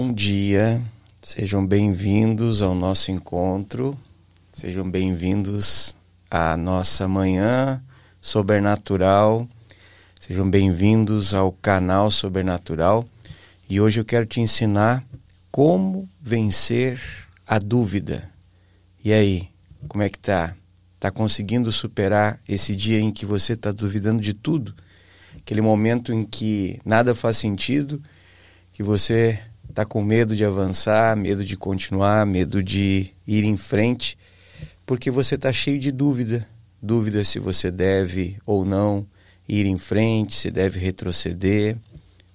Bom dia, sejam bem-vindos ao nosso encontro, sejam bem-vindos à nossa manhã sobrenatural, sejam bem-vindos ao canal Sobrenatural e hoje eu quero te ensinar como vencer a dúvida. E aí, como é que tá? Tá conseguindo superar esse dia em que você está duvidando de tudo? Aquele momento em que nada faz sentido, que você está com medo de avançar, medo de continuar, medo de ir em frente, porque você está cheio de dúvida. Dúvida se você deve ou não ir em frente, se deve retroceder.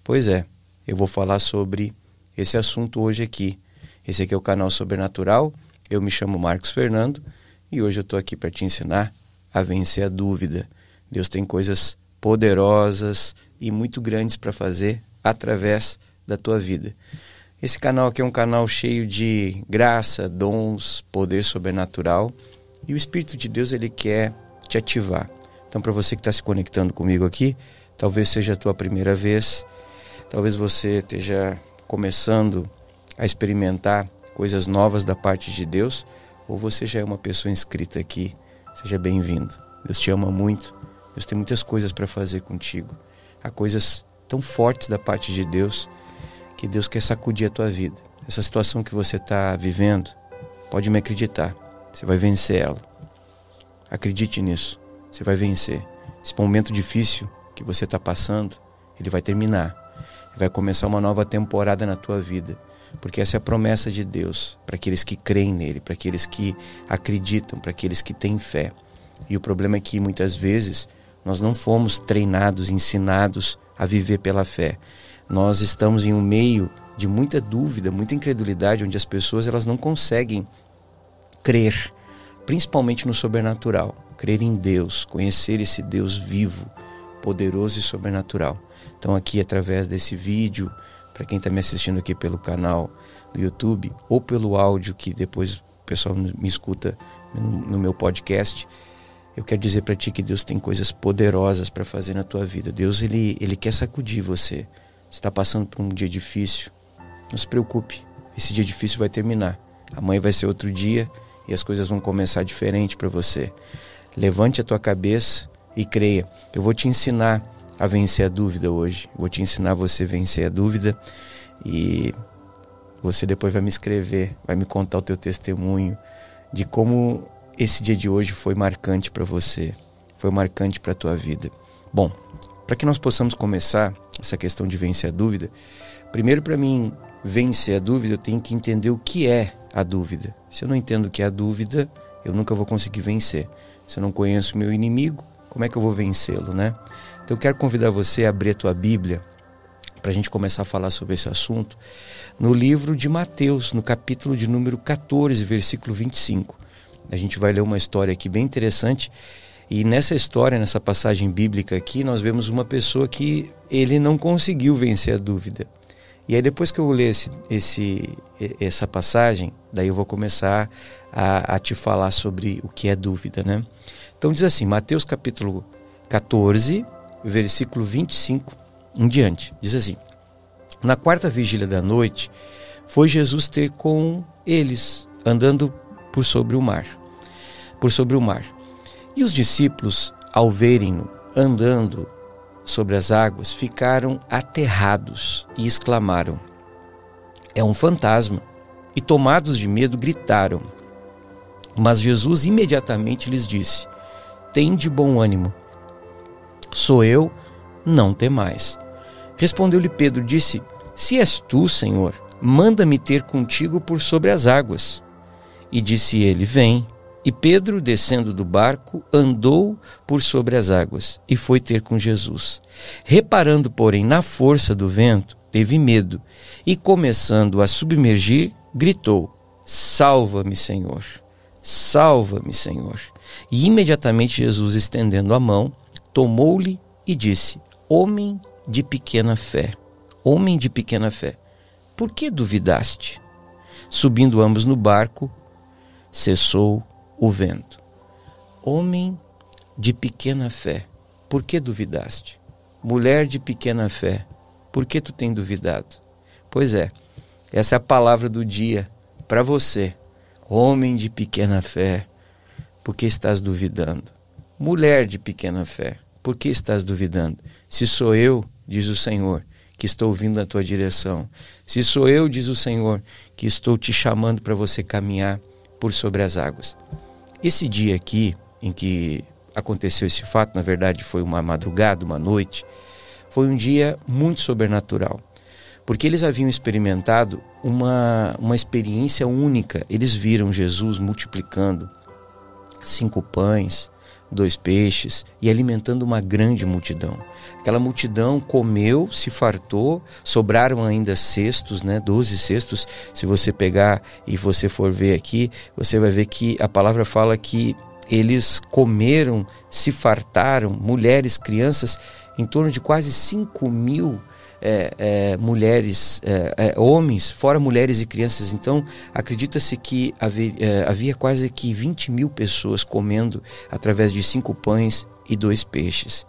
Pois é, eu vou falar sobre esse assunto hoje aqui. Esse aqui é o canal Sobrenatural. Eu me chamo Marcos Fernando e hoje eu estou aqui para te ensinar a vencer a dúvida. Deus tem coisas poderosas e muito grandes para fazer através da tua vida. Esse canal aqui é um canal cheio de graça, dons, poder sobrenatural e o Espírito de Deus ele quer te ativar. Então, para você que está se conectando comigo aqui, talvez seja a tua primeira vez, talvez você esteja começando a experimentar coisas novas da parte de Deus, ou você já é uma pessoa inscrita aqui, seja bem-vindo. Deus te ama muito, Deus tem muitas coisas para fazer contigo. Há coisas tão fortes da parte de Deus que Deus quer sacudir a tua vida. Essa situação que você está vivendo, pode me acreditar, você vai vencer ela. Acredite nisso, você vai vencer. Esse momento difícil que você está passando, ele vai terminar. Vai começar uma nova temporada na tua vida. Porque essa é a promessa de Deus para aqueles que creem nele, para aqueles que acreditam, para aqueles que têm fé. E o problema é que muitas vezes nós não fomos treinados, ensinados a viver pela fé. Nós estamos em um meio de muita dúvida, muita incredulidade, onde as pessoas elas não conseguem crer, principalmente no sobrenatural, crer em Deus, conhecer esse Deus vivo, poderoso e sobrenatural. Então aqui através desse vídeo, para quem está me assistindo aqui pelo canal do YouTube ou pelo áudio que depois o pessoal me escuta no meu podcast, eu quero dizer para ti que Deus tem coisas poderosas para fazer na tua vida. Deus ele ele quer sacudir você está passando por um dia difícil, não se preocupe. Esse dia difícil vai terminar. Amanhã vai ser outro dia e as coisas vão começar diferente para você. Levante a tua cabeça e creia. Eu vou te ensinar a vencer a dúvida hoje. Vou te ensinar você a vencer a dúvida e você depois vai me escrever, vai me contar o teu testemunho de como esse dia de hoje foi marcante para você, foi marcante para a tua vida. Bom, para que nós possamos começar essa questão de vencer a dúvida, primeiro para mim vencer a dúvida, eu tenho que entender o que é a dúvida. Se eu não entendo o que é a dúvida, eu nunca vou conseguir vencer. Se eu não conheço o meu inimigo, como é que eu vou vencê-lo, né? Então eu quero convidar você a abrir a tua Bíblia para a gente começar a falar sobre esse assunto no livro de Mateus, no capítulo de número 14, versículo 25. A gente vai ler uma história aqui bem interessante e nessa história, nessa passagem bíblica aqui, nós vemos uma pessoa que ele não conseguiu vencer a dúvida. E aí depois que eu ler esse, esse, essa passagem, daí eu vou começar a, a, te falar sobre o que é dúvida, né? Então diz assim, Mateus capítulo 14, versículo 25 em diante. Diz assim: Na quarta vigília da noite, foi Jesus ter com eles, andando por sobre o mar. Por sobre o mar. E os discípulos, ao verem-no andando sobre as águas, ficaram aterrados e exclamaram: É um fantasma! E tomados de medo, gritaram. Mas Jesus imediatamente lhes disse: Tem de bom ânimo. Sou eu, não temais. Respondeu-lhe Pedro, disse: Se és tu, Senhor, manda-me ter contigo por sobre as águas. E disse ele: Vem. E Pedro, descendo do barco, andou por sobre as águas e foi ter com Jesus. Reparando, porém, na força do vento, teve medo e, começando a submergir, gritou: Salva-me, Senhor! Salva-me, Senhor! E imediatamente Jesus, estendendo a mão, tomou-lhe e disse: Homem de pequena fé, homem de pequena fé, por que duvidaste? Subindo ambos no barco, cessou o vento. Homem de pequena fé, por que duvidaste? Mulher de pequena fé, por que tu tem duvidado? Pois é, Essa é a palavra do dia para você, homem de pequena fé, por que estás duvidando? Mulher de pequena fé, por que estás duvidando? Se sou eu, diz o Senhor, que estou vindo na tua direção. Se sou eu, diz o Senhor, que estou te chamando para você caminhar por sobre as águas. Esse dia aqui, em que aconteceu esse fato, na verdade foi uma madrugada, uma noite, foi um dia muito sobrenatural. Porque eles haviam experimentado uma, uma experiência única. Eles viram Jesus multiplicando cinco pães, dois peixes e alimentando uma grande multidão. Aquela multidão comeu, se fartou, sobraram ainda cestos, né? Doze cestos. Se você pegar e você for ver aqui, você vai ver que a palavra fala que eles comeram, se fartaram, mulheres, crianças, em torno de quase 5 mil é, é, mulheres, é, é, homens, fora mulheres e crianças. Então, acredita-se que havia, é, havia, quase que 20 mil pessoas comendo através de cinco pães e dois peixes.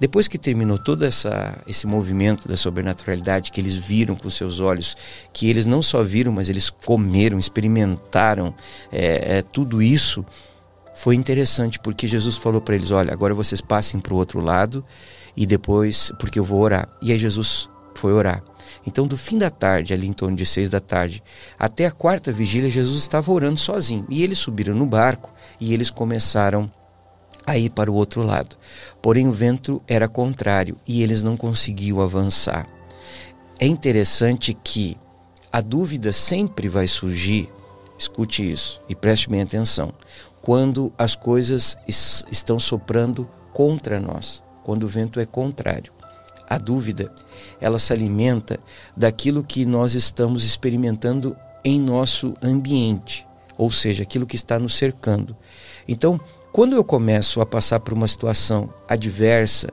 Depois que terminou todo essa, esse movimento da sobrenaturalidade que eles viram com seus olhos, que eles não só viram, mas eles comeram, experimentaram é, tudo isso, foi interessante porque Jesus falou para eles: Olha, agora vocês passem para o outro lado e depois, porque eu vou orar. E aí Jesus foi orar. Então, do fim da tarde, ali em torno de seis da tarde, até a quarta vigília, Jesus estava orando sozinho. E eles subiram no barco e eles começaram a ir para o outro lado. Porém, o vento era contrário e eles não conseguiam avançar. É interessante que a dúvida sempre vai surgir, escute isso e preste bem atenção, quando as coisas estão soprando contra nós, quando o vento é contrário. A dúvida, ela se alimenta daquilo que nós estamos experimentando em nosso ambiente, ou seja, aquilo que está nos cercando. Então, quando eu começo a passar por uma situação adversa,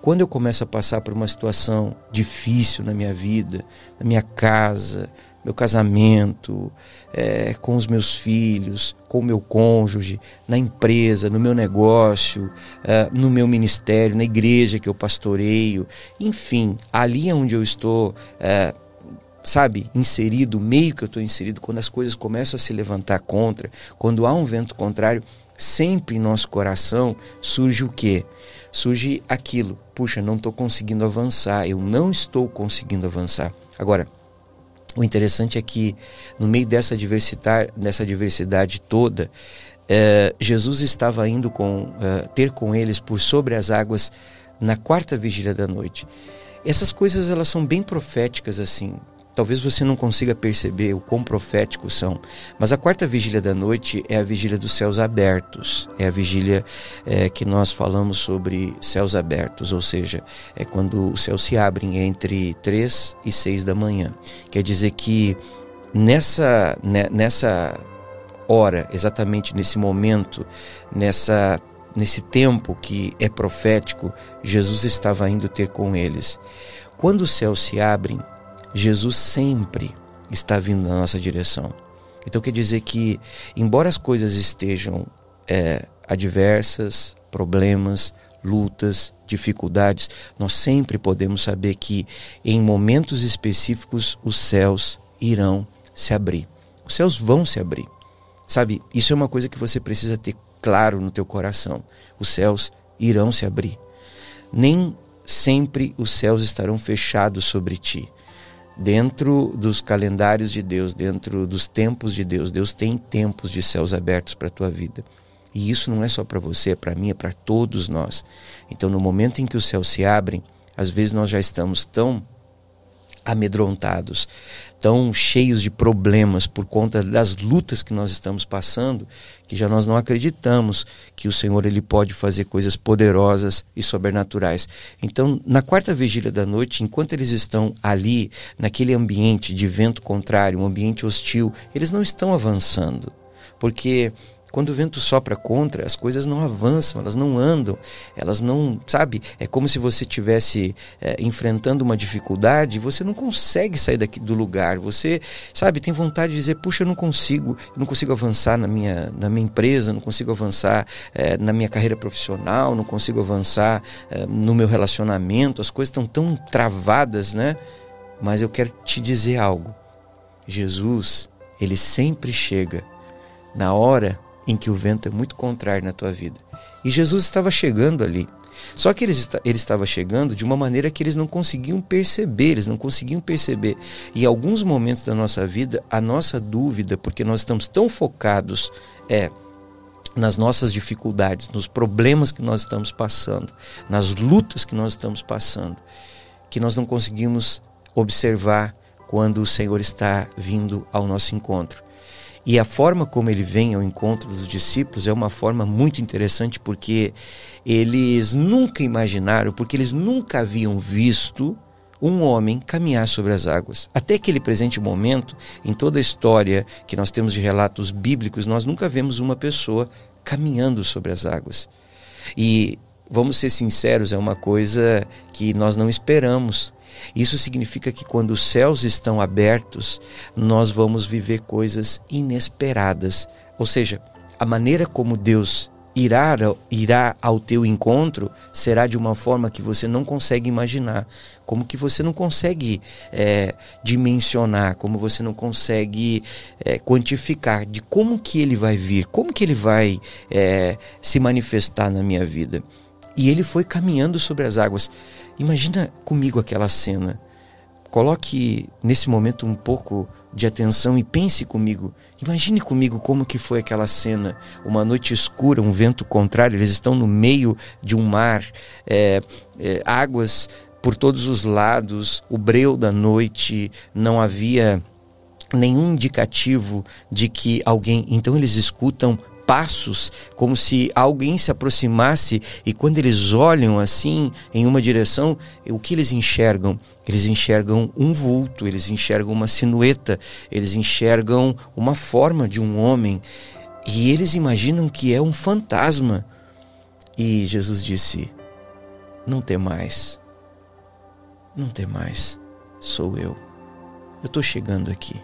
quando eu começo a passar por uma situação difícil na minha vida, na minha casa, meu casamento, é, com os meus filhos, com o meu cônjuge, na empresa, no meu negócio, é, no meu ministério, na igreja que eu pastoreio, enfim, ali é onde eu estou. É, sabe, inserido, o meio que eu estou inserido, quando as coisas começam a se levantar contra, quando há um vento contrário, sempre em nosso coração surge o quê? Surge aquilo, puxa, não estou conseguindo avançar, eu não estou conseguindo avançar. Agora, o interessante é que, no meio dessa diversidade, dessa diversidade toda, é, Jesus estava indo com, é, ter com eles por sobre as águas na quarta vigília da noite. Essas coisas elas são bem proféticas assim. Talvez você não consiga perceber o quão proféticos são, mas a quarta vigília da noite é a vigília dos céus abertos, é a vigília é, que nós falamos sobre céus abertos, ou seja, é quando os céus se abrem entre três e seis da manhã. Quer dizer que nessa, né, nessa hora, exatamente nesse momento, nessa nesse tempo que é profético, Jesus estava indo ter com eles. Quando os céus se abrem, Jesus sempre está vindo na nossa direção. Então quer dizer que, embora as coisas estejam é, adversas, problemas, lutas, dificuldades, nós sempre podemos saber que em momentos específicos os céus irão se abrir. Os céus vão se abrir. Sabe, isso é uma coisa que você precisa ter claro no teu coração. Os céus irão se abrir. Nem sempre os céus estarão fechados sobre ti dentro dos calendários de Deus, dentro dos tempos de Deus. Deus tem tempos de céus abertos para a tua vida. E isso não é só para você, é para mim, é para todos nós. Então, no momento em que os céus se abrem, às vezes nós já estamos tão amedrontados, tão cheios de problemas por conta das lutas que nós estamos passando, que já nós não acreditamos que o Senhor ele pode fazer coisas poderosas e sobrenaturais. Então, na quarta vigília da noite, enquanto eles estão ali, naquele ambiente de vento contrário, um ambiente hostil, eles não estão avançando, porque quando o vento sopra contra, as coisas não avançam, elas não andam, elas não, sabe? É como se você estivesse é, enfrentando uma dificuldade você não consegue sair daqui do lugar. Você, sabe, tem vontade de dizer, puxa, eu não consigo, eu não consigo avançar na minha, na minha empresa, não consigo avançar é, na minha carreira profissional, não consigo avançar é, no meu relacionamento, as coisas estão tão travadas, né? Mas eu quero te dizer algo. Jesus, ele sempre chega na hora em que o vento é muito contrário na tua vida. E Jesus estava chegando ali. Só que ele, ele estava chegando de uma maneira que eles não conseguiam perceber, eles não conseguiam perceber. E em alguns momentos da nossa vida, a nossa dúvida, porque nós estamos tão focados é nas nossas dificuldades, nos problemas que nós estamos passando, nas lutas que nós estamos passando, que nós não conseguimos observar quando o Senhor está vindo ao nosso encontro. E a forma como ele vem ao encontro dos discípulos é uma forma muito interessante porque eles nunca imaginaram, porque eles nunca haviam visto um homem caminhar sobre as águas. Até aquele presente momento, em toda a história que nós temos de relatos bíblicos, nós nunca vemos uma pessoa caminhando sobre as águas. E vamos ser sinceros, é uma coisa que nós não esperamos. Isso significa que quando os céus estão abertos, nós vamos viver coisas inesperadas. Ou seja, a maneira como Deus irá, irá ao teu encontro será de uma forma que você não consegue imaginar, como que você não consegue é, dimensionar, como você não consegue é, quantificar de como que ele vai vir, como que ele vai é, se manifestar na minha vida. E ele foi caminhando sobre as águas. Imagina comigo aquela cena. Coloque nesse momento um pouco de atenção e pense comigo. Imagine comigo como que foi aquela cena, uma noite escura, um vento contrário. Eles estão no meio de um mar, é, é, águas por todos os lados, o breu da noite, não havia nenhum indicativo de que alguém. Então eles escutam passos, como se alguém se aproximasse e quando eles olham assim em uma direção, o que eles enxergam? Eles enxergam um vulto, eles enxergam uma sinueta, eles enxergam uma forma de um homem e eles imaginam que é um fantasma. E Jesus disse: Não tem mais, não tem mais, sou eu. Eu estou chegando aqui,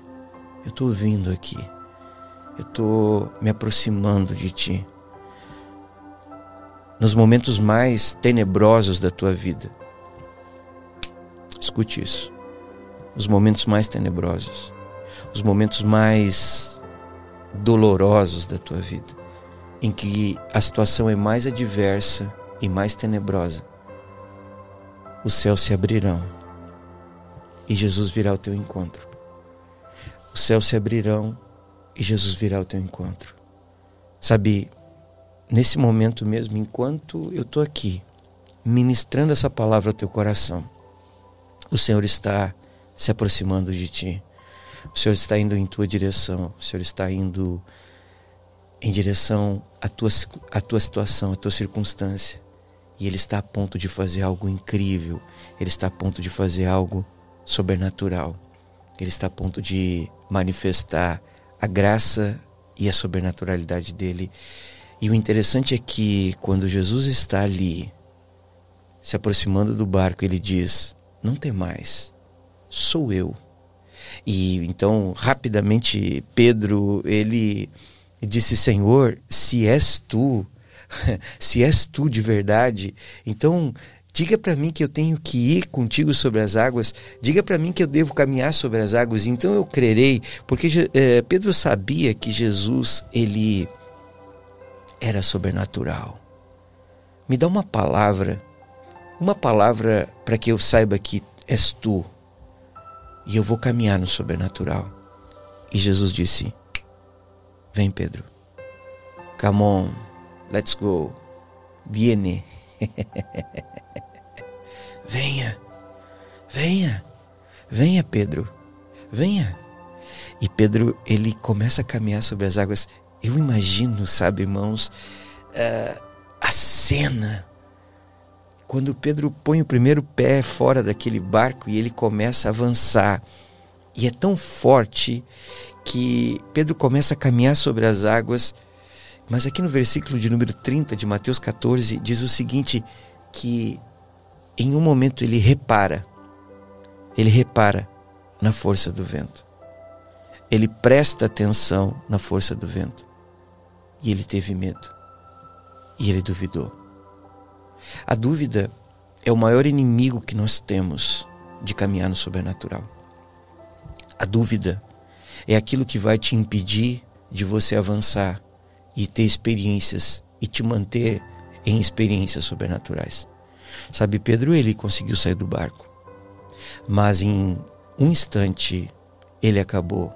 eu estou vindo aqui eu estou me aproximando de ti. Nos momentos mais tenebrosos da tua vida. Escute isso. Os momentos mais tenebrosos, os momentos mais dolorosos da tua vida, em que a situação é mais adversa e mais tenebrosa, os céus se abrirão e Jesus virá ao teu encontro. Os céus se abrirão e Jesus virá ao teu encontro. Sabe, nesse momento mesmo, enquanto eu estou aqui, ministrando essa palavra ao teu coração, o Senhor está se aproximando de ti. O Senhor está indo em tua direção. O Senhor está indo em direção à tua, à tua situação, à tua circunstância. E Ele está a ponto de fazer algo incrível. Ele está a ponto de fazer algo sobrenatural. Ele está a ponto de manifestar a graça e a sobrenaturalidade dele. E o interessante é que quando Jesus está ali, se aproximando do barco, ele diz: Não tem mais, sou eu. E então, rapidamente, Pedro, ele disse: Senhor, se és tu, se és tu de verdade, então Diga para mim que eu tenho que ir contigo sobre as águas. Diga para mim que eu devo caminhar sobre as águas. Então eu crerei, porque é, Pedro sabia que Jesus ele era sobrenatural. Me dá uma palavra, uma palavra para que eu saiba que és tu e eu vou caminhar no sobrenatural. E Jesus disse: Vem, Pedro. Come on, let's go. Viene. venha, venha, venha, Pedro, venha. E Pedro, ele começa a caminhar sobre as águas. Eu imagino, sabe, irmãos, uh, a cena. Quando Pedro põe o primeiro pé fora daquele barco e ele começa a avançar. E é tão forte que Pedro começa a caminhar sobre as águas mas aqui no versículo de número 30 de Mateus 14 diz o seguinte: que em um momento ele repara, ele repara na força do vento. Ele presta atenção na força do vento. E ele teve medo. E ele duvidou. A dúvida é o maior inimigo que nós temos de caminhar no sobrenatural. A dúvida é aquilo que vai te impedir de você avançar e ter experiências e te manter em experiências sobrenaturais. Sabe, Pedro, ele conseguiu sair do barco, mas em um instante ele acabou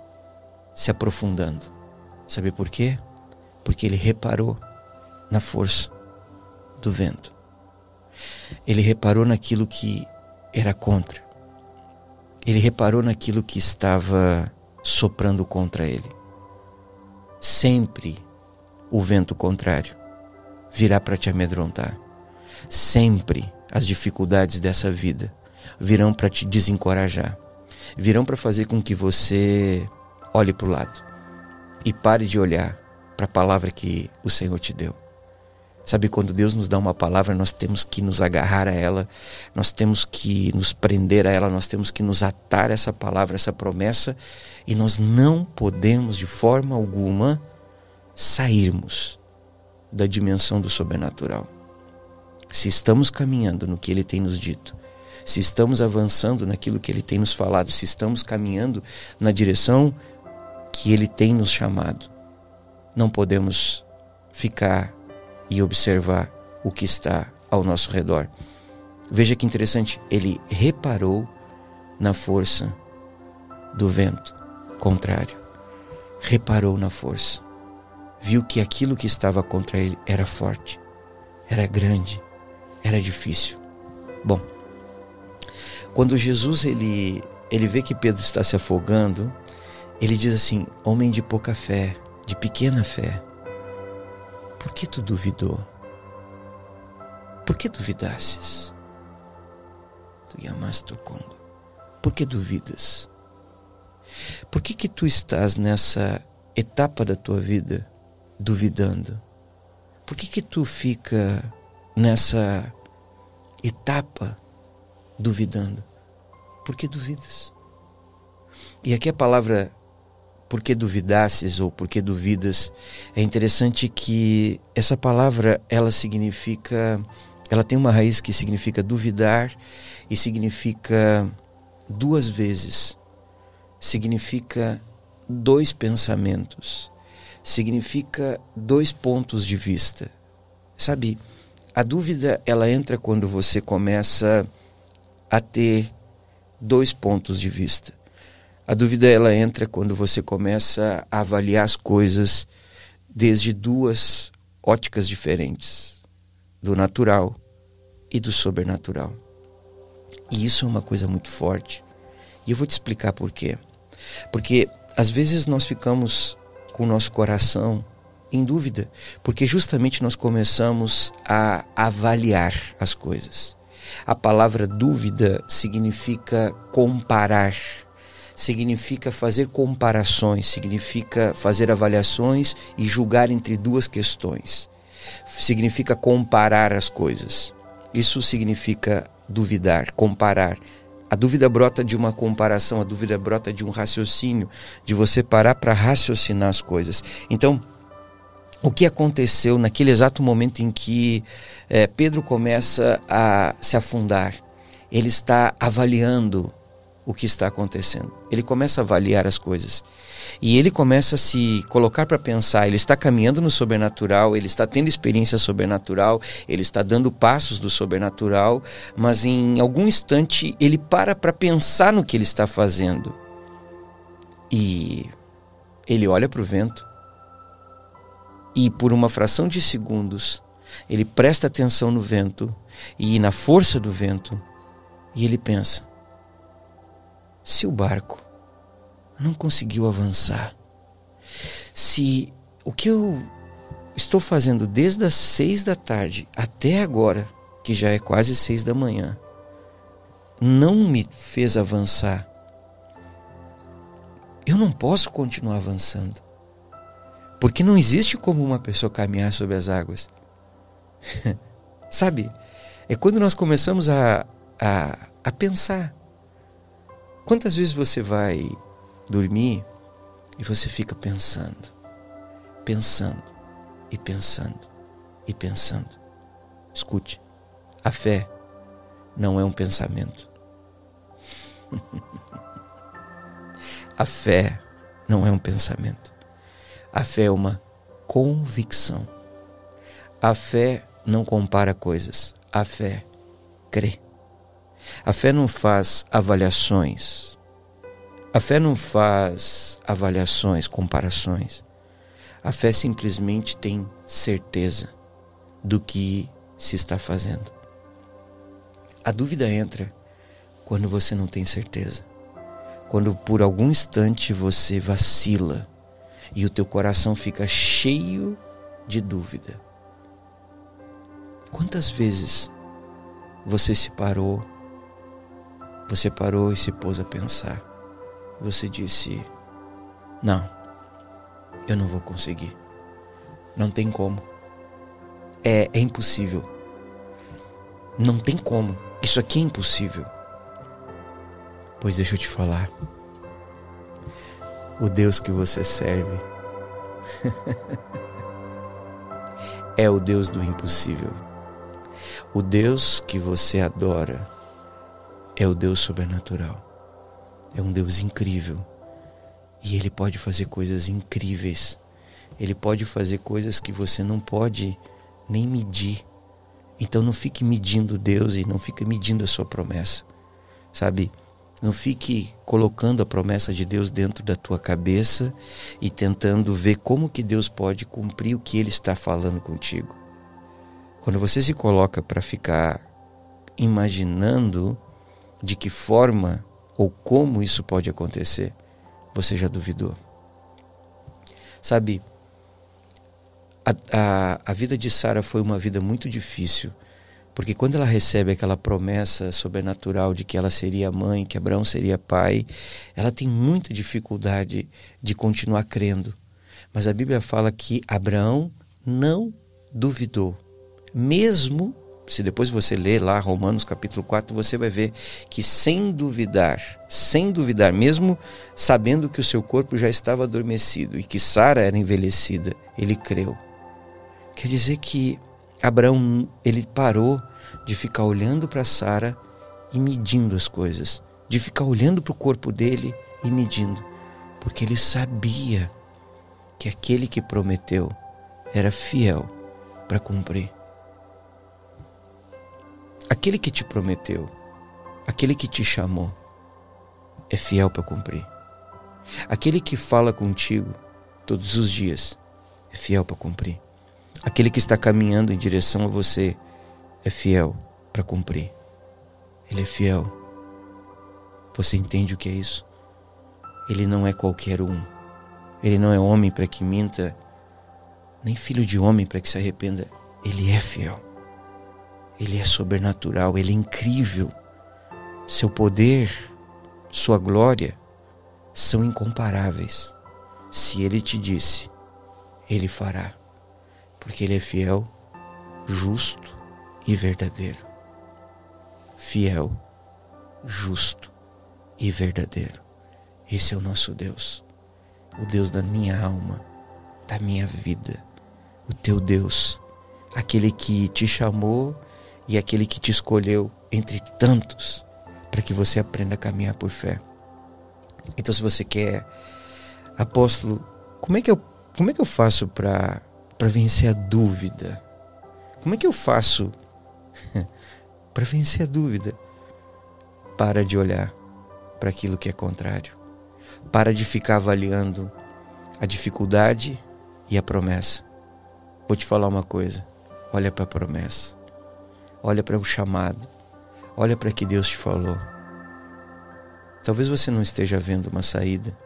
se aprofundando. Sabe por quê? Porque ele reparou na força do vento. Ele reparou naquilo que era contra. Ele reparou naquilo que estava soprando contra ele. Sempre o vento contrário virá para te amedrontar. Sempre as dificuldades dessa vida virão para te desencorajar. Virão para fazer com que você olhe para o lado e pare de olhar para a palavra que o Senhor te deu. Sabe, quando Deus nos dá uma palavra, nós temos que nos agarrar a ela, nós temos que nos prender a ela, nós temos que nos atar a essa palavra, essa promessa, e nós não podemos de forma alguma sairmos da dimensão do sobrenatural. Se estamos caminhando no que Ele tem nos dito, se estamos avançando naquilo que Ele tem nos falado, se estamos caminhando na direção que Ele tem nos chamado, não podemos ficar e observar o que está ao nosso redor. Veja que interessante, ele reparou na força do vento contrário. Reparou na força. Viu que aquilo que estava contra ele era forte, era grande, era difícil. Bom, quando Jesus ele ele vê que Pedro está se afogando, ele diz assim: "Homem de pouca fé, de pequena fé, por que tu duvidou? Por que duvidasses? Tu yamaste o. Por que duvidas? Por que que tu estás nessa etapa da tua vida duvidando? Por que que tu fica nessa etapa duvidando? Por que duvidas? E aqui a palavra por que duvidasses ou por que duvidas, é interessante que essa palavra ela significa, ela tem uma raiz que significa duvidar e significa duas vezes. Significa dois pensamentos. Significa dois pontos de vista. Sabe, a dúvida ela entra quando você começa a ter dois pontos de vista. A dúvida ela entra quando você começa a avaliar as coisas desde duas óticas diferentes, do natural e do sobrenatural. E isso é uma coisa muito forte. E eu vou te explicar por quê. Porque às vezes nós ficamos com o nosso coração em dúvida, porque justamente nós começamos a avaliar as coisas. A palavra dúvida significa comparar significa fazer comparações, significa fazer avaliações e julgar entre duas questões. Significa comparar as coisas. Isso significa duvidar, comparar. A dúvida brota de uma comparação, a dúvida brota de um raciocínio, de você parar para raciocinar as coisas. Então, o que aconteceu naquele exato momento em que é, Pedro começa a se afundar? Ele está avaliando o que está acontecendo. Ele começa a avaliar as coisas. E ele começa a se colocar para pensar. Ele está caminhando no sobrenatural, ele está tendo experiência sobrenatural, ele está dando passos do sobrenatural, mas em algum instante ele para para pensar no que ele está fazendo. E ele olha para o vento. E por uma fração de segundos, ele presta atenção no vento e na força do vento. E ele pensa: se o barco não conseguiu avançar, se o que eu estou fazendo desde as seis da tarde até agora, que já é quase seis da manhã, não me fez avançar, eu não posso continuar avançando. Porque não existe como uma pessoa caminhar sobre as águas. Sabe? É quando nós começamos a, a, a pensar Quantas vezes você vai dormir e você fica pensando, pensando e pensando e pensando? Escute, a fé não é um pensamento. a fé não é um pensamento. A fé é uma convicção. A fé não compara coisas. A fé crê. A fé não faz avaliações. A fé não faz avaliações, comparações. A fé simplesmente tem certeza do que se está fazendo. A dúvida entra quando você não tem certeza. Quando por algum instante você vacila e o teu coração fica cheio de dúvida. Quantas vezes você se parou, você parou e se pôs a pensar. Você disse: Não, eu não vou conseguir. Não tem como. É, é impossível. Não tem como. Isso aqui é impossível. Pois deixa eu te falar. O Deus que você serve é o Deus do impossível. O Deus que você adora é o Deus sobrenatural. É um Deus incrível. E ele pode fazer coisas incríveis. Ele pode fazer coisas que você não pode nem medir. Então não fique medindo Deus e não fique medindo a sua promessa. Sabe? Não fique colocando a promessa de Deus dentro da tua cabeça e tentando ver como que Deus pode cumprir o que ele está falando contigo. Quando você se coloca para ficar imaginando de que forma ou como isso pode acontecer, você já duvidou. Sabe, a, a, a vida de Sara foi uma vida muito difícil, porque quando ela recebe aquela promessa sobrenatural de que ela seria mãe, que Abraão seria pai, ela tem muita dificuldade de continuar crendo. Mas a Bíblia fala que Abraão não duvidou mesmo se depois você ler lá Romanos capítulo 4, você vai ver que sem duvidar, sem duvidar, mesmo sabendo que o seu corpo já estava adormecido e que Sara era envelhecida, ele creu. Quer dizer que Abraão, ele parou de ficar olhando para Sara e medindo as coisas, de ficar olhando para o corpo dele e medindo, porque ele sabia que aquele que prometeu era fiel para cumprir. Aquele que te prometeu, aquele que te chamou, é fiel para cumprir. Aquele que fala contigo todos os dias é fiel para cumprir. Aquele que está caminhando em direção a você é fiel para cumprir. Ele é fiel. Você entende o que é isso? Ele não é qualquer um. Ele não é homem para que minta, nem filho de homem para que se arrependa. Ele é fiel. Ele é sobrenatural, ele é incrível. Seu poder, sua glória são incomparáveis. Se ele te disse, ele fará, porque ele é fiel, justo e verdadeiro. Fiel, justo e verdadeiro. Esse é o nosso Deus, o Deus da minha alma, da minha vida, o teu Deus, aquele que te chamou e aquele que te escolheu entre tantos para que você aprenda a caminhar por fé. Então, se você quer, apóstolo, como é que eu, como é que eu faço para vencer a dúvida? Como é que eu faço para vencer a dúvida? Para de olhar para aquilo que é contrário. Para de ficar avaliando a dificuldade e a promessa. Vou te falar uma coisa: olha para a promessa. Olha para o chamado. Olha para que Deus te falou. Talvez você não esteja vendo uma saída,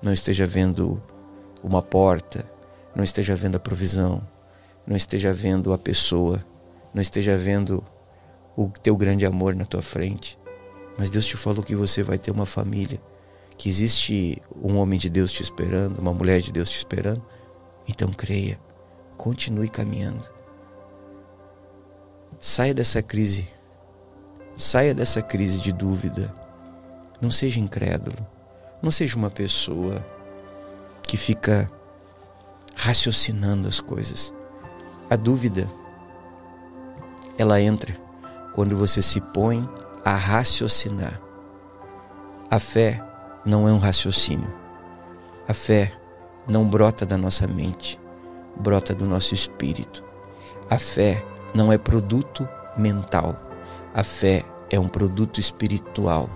não esteja vendo uma porta, não esteja vendo a provisão, não esteja vendo a pessoa, não esteja vendo o teu grande amor na tua frente. Mas Deus te falou que você vai ter uma família, que existe um homem de Deus te esperando, uma mulher de Deus te esperando. Então creia, continue caminhando. Saia dessa crise. Saia dessa crise de dúvida. Não seja incrédulo. Não seja uma pessoa que fica raciocinando as coisas. A dúvida ela entra quando você se põe a raciocinar. A fé não é um raciocínio. A fé não brota da nossa mente, brota do nosso espírito. A fé não é produto mental. A fé é um produto espiritual.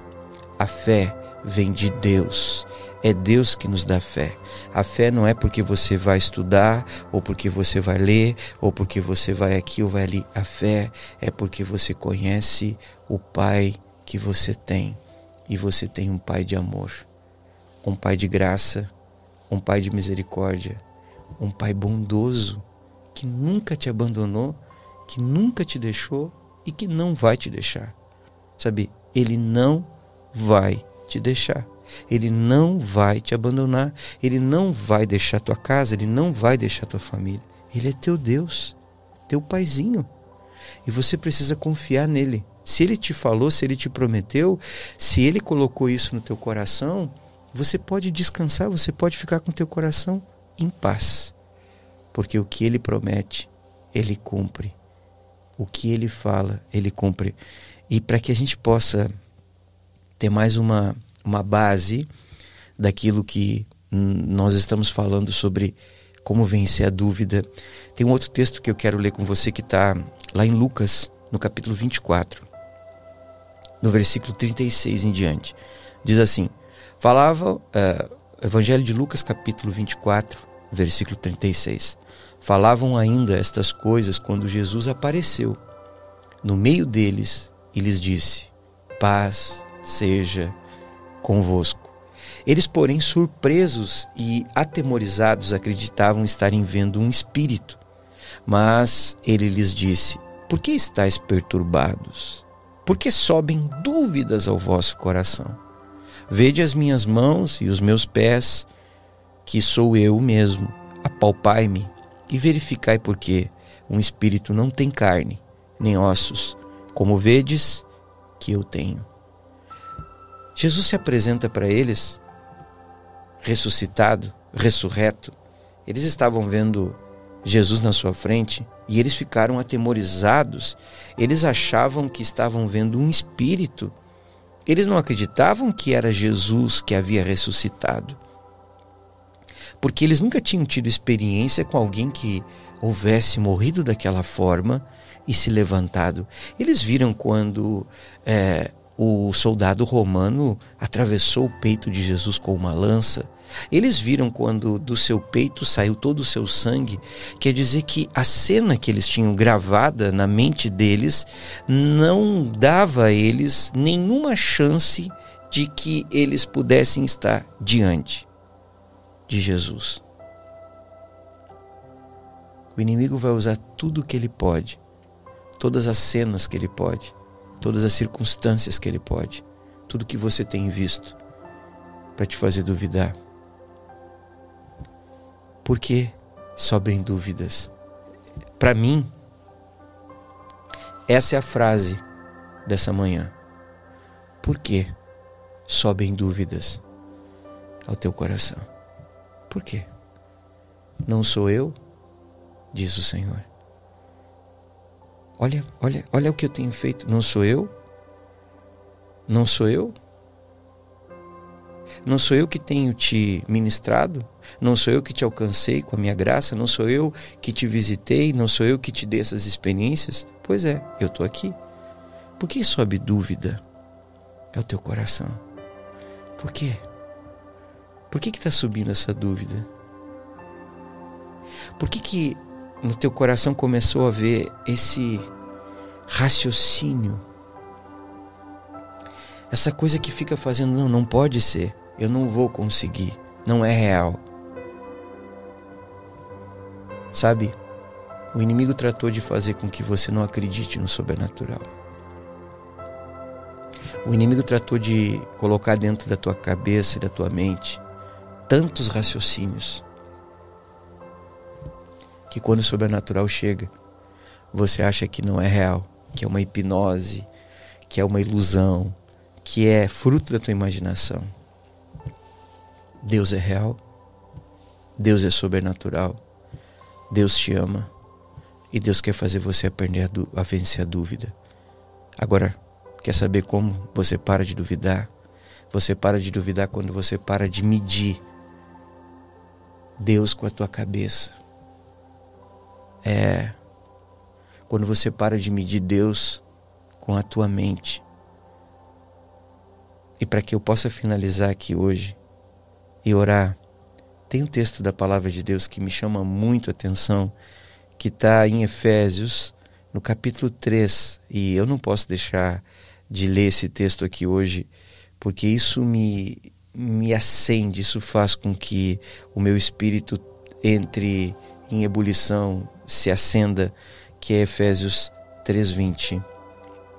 A fé vem de Deus. É Deus que nos dá fé. A fé não é porque você vai estudar, ou porque você vai ler, ou porque você vai aqui ou vai ali. A fé é porque você conhece o Pai que você tem. E você tem um Pai de amor, um Pai de graça, um Pai de misericórdia, um Pai bondoso que nunca te abandonou, que nunca te deixou e que não vai te deixar. Sabe, Ele não vai te deixar. Ele não vai te abandonar, ele não vai deixar tua casa, ele não vai deixar tua família. Ele é teu Deus, teu paizinho. E você precisa confiar nele. Se ele te falou, se ele te prometeu, se ele colocou isso no teu coração, você pode descansar, você pode ficar com teu coração em paz. Porque o que ele promete, ele cumpre. O que ele fala, ele cumpre. E para que a gente possa ter mais uma uma base daquilo que nós estamos falando sobre como vencer a dúvida. Tem um outro texto que eu quero ler com você que está lá em Lucas, no capítulo 24, no versículo 36 em diante. Diz assim: Falava, uh, Evangelho de Lucas, capítulo 24, versículo 36. Falavam ainda estas coisas quando Jesus apareceu no meio deles e lhes disse: Paz seja convosco. Eles, porém, surpresos e atemorizados, acreditavam estarem vendo um espírito. Mas ele lhes disse: Por que estáis perturbados? Por que sobem dúvidas ao vosso coração? Vede as minhas mãos e os meus pés, que sou eu mesmo. Apalpai-me e verificai porque um espírito não tem carne, nem ossos, como vedes que eu tenho. Jesus se apresenta para eles ressuscitado, ressurreto. Eles estavam vendo Jesus na sua frente e eles ficaram atemorizados. Eles achavam que estavam vendo um espírito. Eles não acreditavam que era Jesus que havia ressuscitado. Porque eles nunca tinham tido experiência com alguém que houvesse morrido daquela forma e se levantado. Eles viram quando é, o soldado romano atravessou o peito de Jesus com uma lança. Eles viram quando do seu peito saiu todo o seu sangue. Quer dizer que a cena que eles tinham gravada na mente deles não dava a eles nenhuma chance de que eles pudessem estar diante de Jesus. O inimigo vai usar tudo o que ele pode, todas as cenas que ele pode, todas as circunstâncias que Ele pode, tudo que você tem visto, para te fazer duvidar. Por que sobem dúvidas? Para mim, essa é a frase dessa manhã. Por que sobem dúvidas ao teu coração? Por quê? Não sou eu, diz o Senhor. Olha, olha, olha o que eu tenho feito. Não sou eu? Não sou eu? Não sou eu que tenho te ministrado? Não sou eu que te alcancei com a minha graça? Não sou eu que te visitei? Não sou eu que te dei essas experiências? Pois é, eu estou aqui. Por que sobe dúvida ao teu coração? Por quê? Por que está subindo essa dúvida? Por que, que no teu coração começou a ver esse raciocínio, essa coisa que fica fazendo, não, não pode ser, eu não vou conseguir, não é real. Sabe, o inimigo tratou de fazer com que você não acredite no sobrenatural. O inimigo tratou de colocar dentro da tua cabeça e da tua mente tantos raciocínios que quando o sobrenatural chega, você acha que não é real, que é uma hipnose, que é uma ilusão, que é fruto da tua imaginação. Deus é real, Deus é sobrenatural, Deus te ama e Deus quer fazer você aprender a, a vencer a dúvida. Agora, quer saber como você para de duvidar? Você para de duvidar quando você para de medir Deus com a tua cabeça. É quando você para de medir Deus com a tua mente. E para que eu possa finalizar aqui hoje e orar, tem um texto da palavra de Deus que me chama muito a atenção, que está em Efésios, no capítulo 3. E eu não posso deixar de ler esse texto aqui hoje, porque isso me, me acende, isso faz com que o meu espírito entre em ebulição, se acenda, que é Efésios 3:20.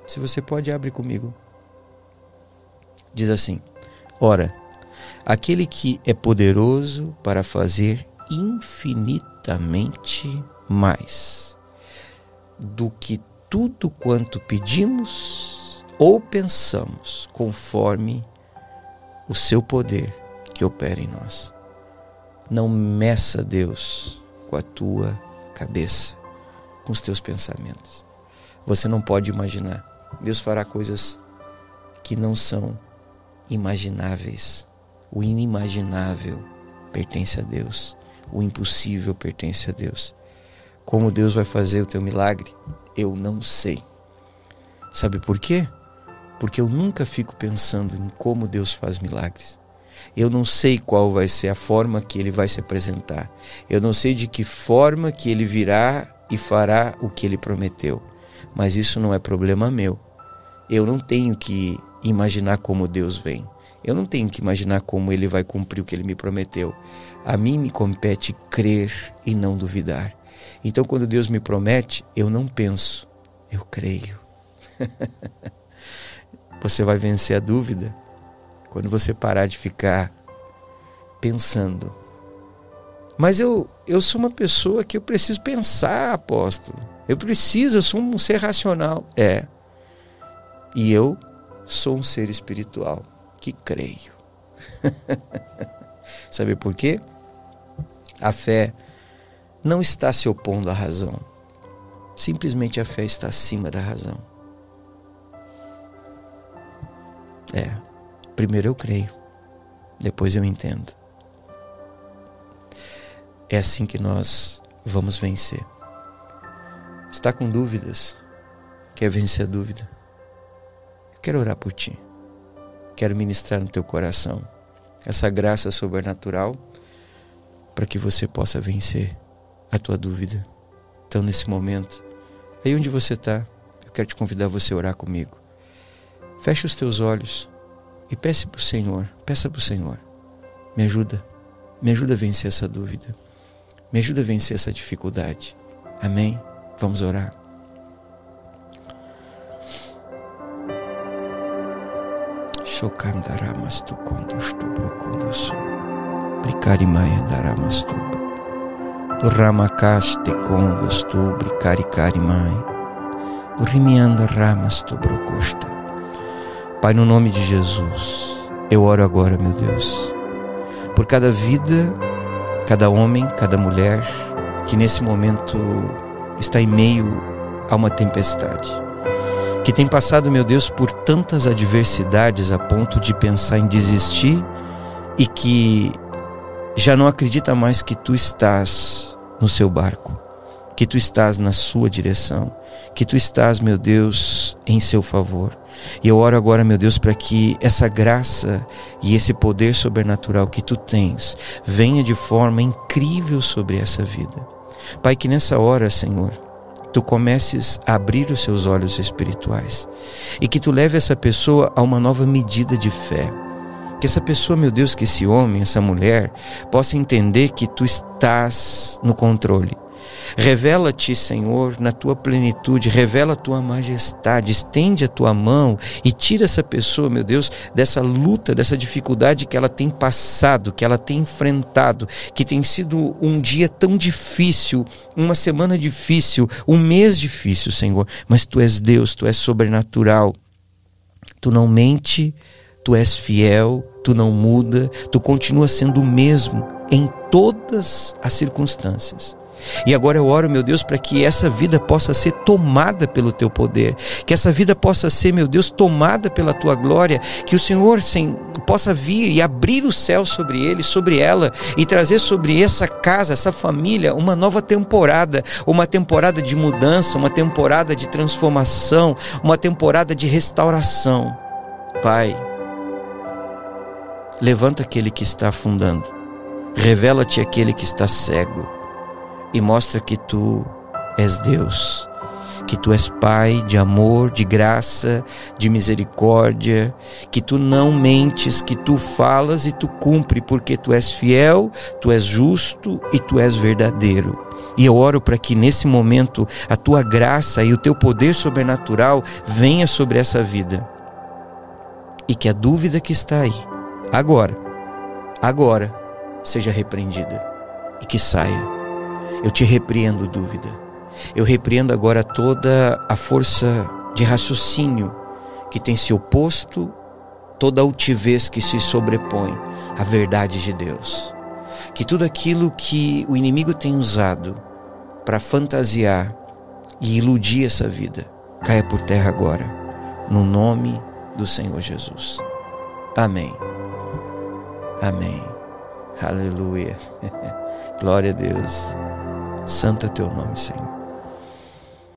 Se você pode abre comigo. Diz assim: Ora, aquele que é poderoso para fazer infinitamente mais do que tudo quanto pedimos ou pensamos, conforme o seu poder que opera em nós. Não meça Deus com a tua cabeça, com os teus pensamentos. Você não pode imaginar. Deus fará coisas que não são imagináveis. O inimaginável pertence a Deus. O impossível pertence a Deus. Como Deus vai fazer o teu milagre? Eu não sei. Sabe por quê? Porque eu nunca fico pensando em como Deus faz milagres. Eu não sei qual vai ser a forma que ele vai se apresentar. Eu não sei de que forma que ele virá e fará o que ele prometeu. Mas isso não é problema meu. Eu não tenho que imaginar como Deus vem. Eu não tenho que imaginar como ele vai cumprir o que ele me prometeu. A mim me compete crer e não duvidar. Então, quando Deus me promete, eu não penso, eu creio. você vai vencer a dúvida quando você parar de ficar pensando. Mas eu, eu sou uma pessoa que eu preciso pensar, apóstolo. Eu preciso, eu sou um ser racional. É. E eu sou um ser espiritual que creio. Sabe por quê? A fé não está se opondo à razão. Simplesmente a fé está acima da razão. É, primeiro eu creio, depois eu entendo. É assim que nós vamos vencer. Está com dúvidas? Quer vencer a dúvida? Eu quero orar por ti. Quero ministrar no teu coração essa graça sobrenatural para que você possa vencer a tua dúvida. Então, nesse momento, aí onde você está, eu quero te convidar a você orar comigo. Feche os teus olhos e peça para o Senhor, peça para o Senhor, me ajuda, me ajuda a vencer essa dúvida, me ajuda a vencer essa dificuldade. Amém? Vamos orar. Brocosta. Pai, no nome de Jesus, eu oro agora, meu Deus, por cada vida, cada homem, cada mulher que nesse momento está em meio a uma tempestade que tem passado, meu Deus, por tantas adversidades a ponto de pensar em desistir e que já não acredita mais que tu estás no seu barco, que tu estás na sua direção, que tu estás, meu Deus, em seu favor. E eu oro agora, meu Deus, para que essa graça e esse poder sobrenatural que tu tens venha de forma incrível sobre essa vida. Pai, que nessa hora, Senhor, tu comeces a abrir os seus olhos espirituais e que tu leve essa pessoa a uma nova medida de fé. Que essa pessoa, meu Deus, que esse homem, essa mulher, possa entender que tu estás no controle Revela-te, Senhor, na tua plenitude, revela a tua majestade, estende a tua mão e tira essa pessoa, meu Deus, dessa luta, dessa dificuldade que ela tem passado, que ela tem enfrentado, que tem sido um dia tão difícil, uma semana difícil, um mês difícil, Senhor. Mas tu és Deus, tu és sobrenatural, tu não mente, tu és fiel, tu não muda, tu continua sendo o mesmo em todas as circunstâncias. E agora eu oro, meu Deus, para que essa vida possa ser tomada pelo teu poder, que essa vida possa ser, meu Deus, tomada pela tua glória, que o Senhor sim, possa vir e abrir o céu sobre ele, sobre ela e trazer sobre essa casa, essa família, uma nova temporada, uma temporada de mudança, uma temporada de transformação, uma temporada de restauração. Pai, levanta aquele que está afundando, revela-te aquele que está cego e mostra que tu és Deus, que tu és Pai de amor, de graça, de misericórdia, que tu não mentes, que tu falas e tu cumpre, porque tu és fiel, tu és justo e tu és verdadeiro. E eu oro para que nesse momento a tua graça e o teu poder sobrenatural venha sobre essa vida. E que a dúvida que está aí, agora, agora, seja repreendida e que saia eu te repreendo, dúvida. Eu repreendo agora toda a força de raciocínio que tem se oposto, toda a altivez que se sobrepõe à verdade de Deus. Que tudo aquilo que o inimigo tem usado para fantasiar e iludir essa vida caia por terra agora, no nome do Senhor Jesus. Amém. Amém. Aleluia. Glória a Deus. Santo é teu nome, Senhor.